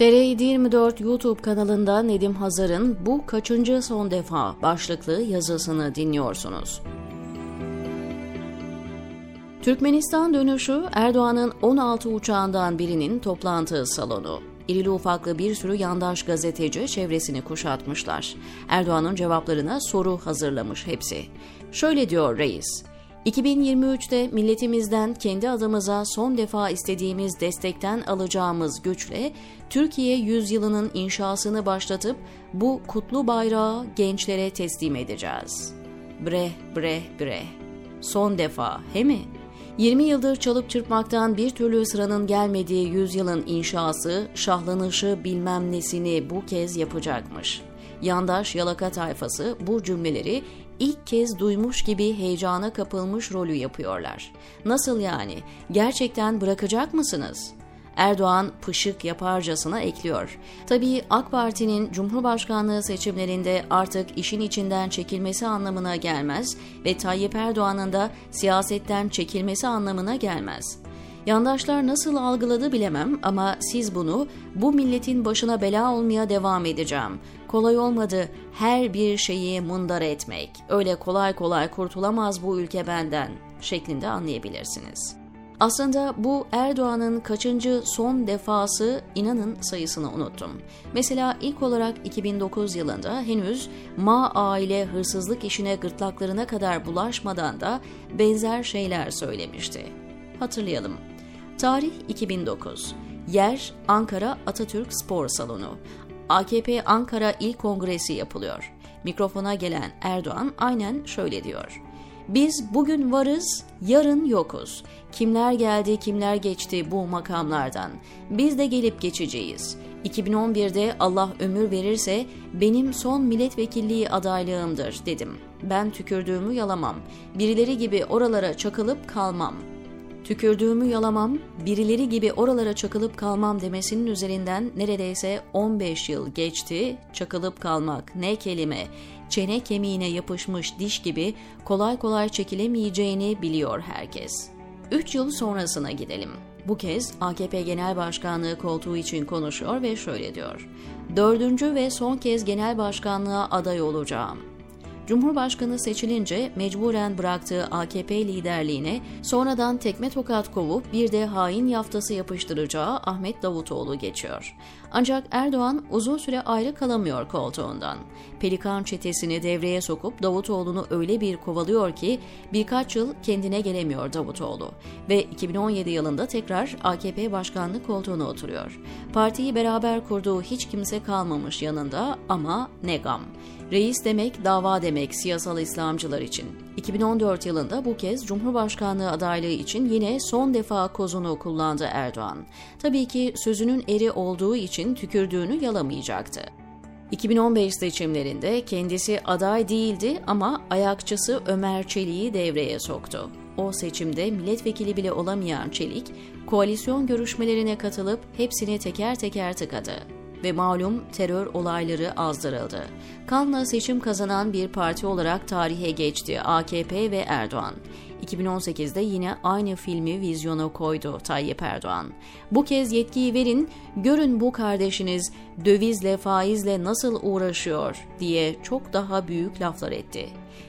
TR 24 YouTube kanalında Nedim Hazar'ın Bu Kaçıncı Son Defa başlıklı yazısını dinliyorsunuz. Türkmenistan dönüşü Erdoğan'ın 16 uçağından birinin toplantı salonu. İrili ufaklı bir sürü yandaş gazeteci çevresini kuşatmışlar. Erdoğan'ın cevaplarına soru hazırlamış hepsi. Şöyle diyor reis. 2023'te milletimizden kendi adımıza son defa istediğimiz destekten alacağımız güçle Türkiye yüzyılının inşasını başlatıp bu kutlu bayrağı gençlere teslim edeceğiz. Bre bre bre. Son defa, he mi? 20 yıldır çalıp çırpmaktan bir türlü sıranın gelmediği yüzyılın inşası, şahlanışı bilmem nesini bu kez yapacakmış. Yandaş yalaka tayfası bu cümleleri ilk kez duymuş gibi heyecana kapılmış rolü yapıyorlar. Nasıl yani? Gerçekten bırakacak mısınız?'' Erdoğan pışık yaparcasına ekliyor. Tabii AK Parti'nin Cumhurbaşkanlığı seçimlerinde artık işin içinden çekilmesi anlamına gelmez ve Tayyip Erdoğan'ın da siyasetten çekilmesi anlamına gelmez. Yandaşlar nasıl algıladı bilemem ama siz bunu bu milletin başına bela olmaya devam edeceğim. Kolay olmadı her bir şeyi mundar etmek. Öyle kolay kolay kurtulamaz bu ülke benden şeklinde anlayabilirsiniz. Aslında bu Erdoğan'ın kaçıncı son defası inanın sayısını unuttum. Mesela ilk olarak 2009 yılında henüz Ma aile hırsızlık işine gırtlaklarına kadar bulaşmadan da benzer şeyler söylemişti. Hatırlayalım. Tarih 2009. Yer Ankara Atatürk Spor Salonu. AKP Ankara İl Kongresi yapılıyor. Mikrofona gelen Erdoğan aynen şöyle diyor. Biz bugün varız, yarın yokuz. Kimler geldi, kimler geçti bu makamlardan. Biz de gelip geçeceğiz. 2011'de Allah ömür verirse benim son milletvekilliği adaylığımdır dedim. Ben tükürdüğümü yalamam. Birileri gibi oralara çakılıp kalmam. Tükürdüğümü yalamam, birileri gibi oralara çakılıp kalmam demesinin üzerinden neredeyse 15 yıl geçti. Çakılıp kalmak ne kelime, çene kemiğine yapışmış diş gibi kolay kolay çekilemeyeceğini biliyor herkes. 3 yıl sonrasına gidelim. Bu kez AKP Genel Başkanlığı koltuğu için konuşuyor ve şöyle diyor. Dördüncü ve son kez genel başkanlığa aday olacağım. Cumhurbaşkanı seçilince mecburen bıraktığı AKP liderliğine sonradan tekme tokat kovup bir de hain yaftası yapıştıracağı Ahmet Davutoğlu geçiyor. Ancak Erdoğan uzun süre ayrı kalamıyor koltuğundan. Pelikan çetesini devreye sokup Davutoğlu'nu öyle bir kovalıyor ki birkaç yıl kendine gelemiyor Davutoğlu ve 2017 yılında tekrar AKP başkanlık koltuğuna oturuyor. Partiyi beraber kurduğu hiç kimse kalmamış yanında ama ne gam. Reis demek dava demek siyasal İslamcılar için. 2014 yılında bu kez Cumhurbaşkanlığı adaylığı için yine son defa kozunu kullandı Erdoğan. Tabii ki sözünün eri olduğu için tükürdüğünü yalamayacaktı. 2015 seçimlerinde kendisi aday değildi ama ayakçısı Ömer Çelik'i devreye soktu. O seçimde milletvekili bile olamayan Çelik, koalisyon görüşmelerine katılıp hepsini teker teker tıkadı ve malum terör olayları azdırıldı. Kanla seçim kazanan bir parti olarak tarihe geçti AKP ve Erdoğan. 2018'de yine aynı filmi vizyona koydu Tayyip Erdoğan. Bu kez yetkiyi verin, görün bu kardeşiniz dövizle faizle nasıl uğraşıyor diye çok daha büyük laflar etti.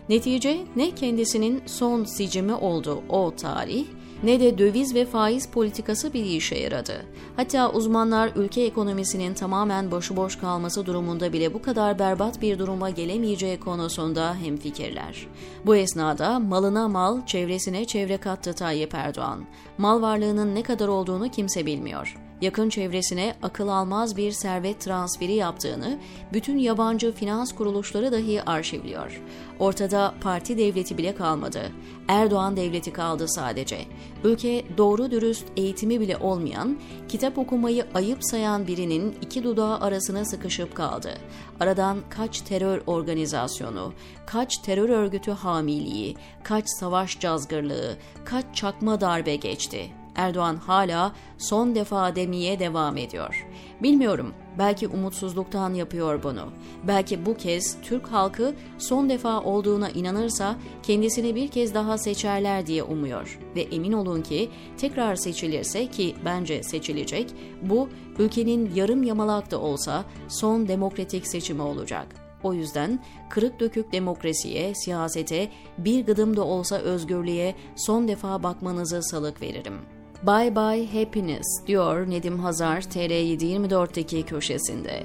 Netice ne kendisinin son sicimi oldu o tarih ne de döviz ve faiz politikası bir işe yaradı. Hatta uzmanlar ülke ekonomisinin tamamen başıboş kalması durumunda bile bu kadar berbat bir duruma gelemeyeceği konusunda hemfikirler. Bu esnada malına mal, çevresine çevre kattı Tayyip Erdoğan. Mal varlığının ne kadar olduğunu kimse bilmiyor yakın çevresine akıl almaz bir servet transferi yaptığını bütün yabancı finans kuruluşları dahi arşivliyor. Ortada parti devleti bile kalmadı. Erdoğan devleti kaldı sadece. Ülke doğru dürüst eğitimi bile olmayan, kitap okumayı ayıp sayan birinin iki dudağı arasına sıkışıp kaldı. Aradan kaç terör organizasyonu, kaç terör örgütü hamiliği, kaç savaş cazgırlığı, kaç çakma darbe geçti. Erdoğan hala son defa demeye devam ediyor. Bilmiyorum, belki umutsuzluktan yapıyor bunu. Belki bu kez Türk halkı son defa olduğuna inanırsa kendisini bir kez daha seçerler diye umuyor. Ve emin olun ki tekrar seçilirse ki bence seçilecek, bu ülkenin yarım yamalak da olsa son demokratik seçimi olacak. O yüzden kırık dökük demokrasiye, siyasete, bir gıdım da olsa özgürlüğe son defa bakmanızı salık veririm. Bye bye happiness diyor Nedim Hazar TR724'teki köşesinde.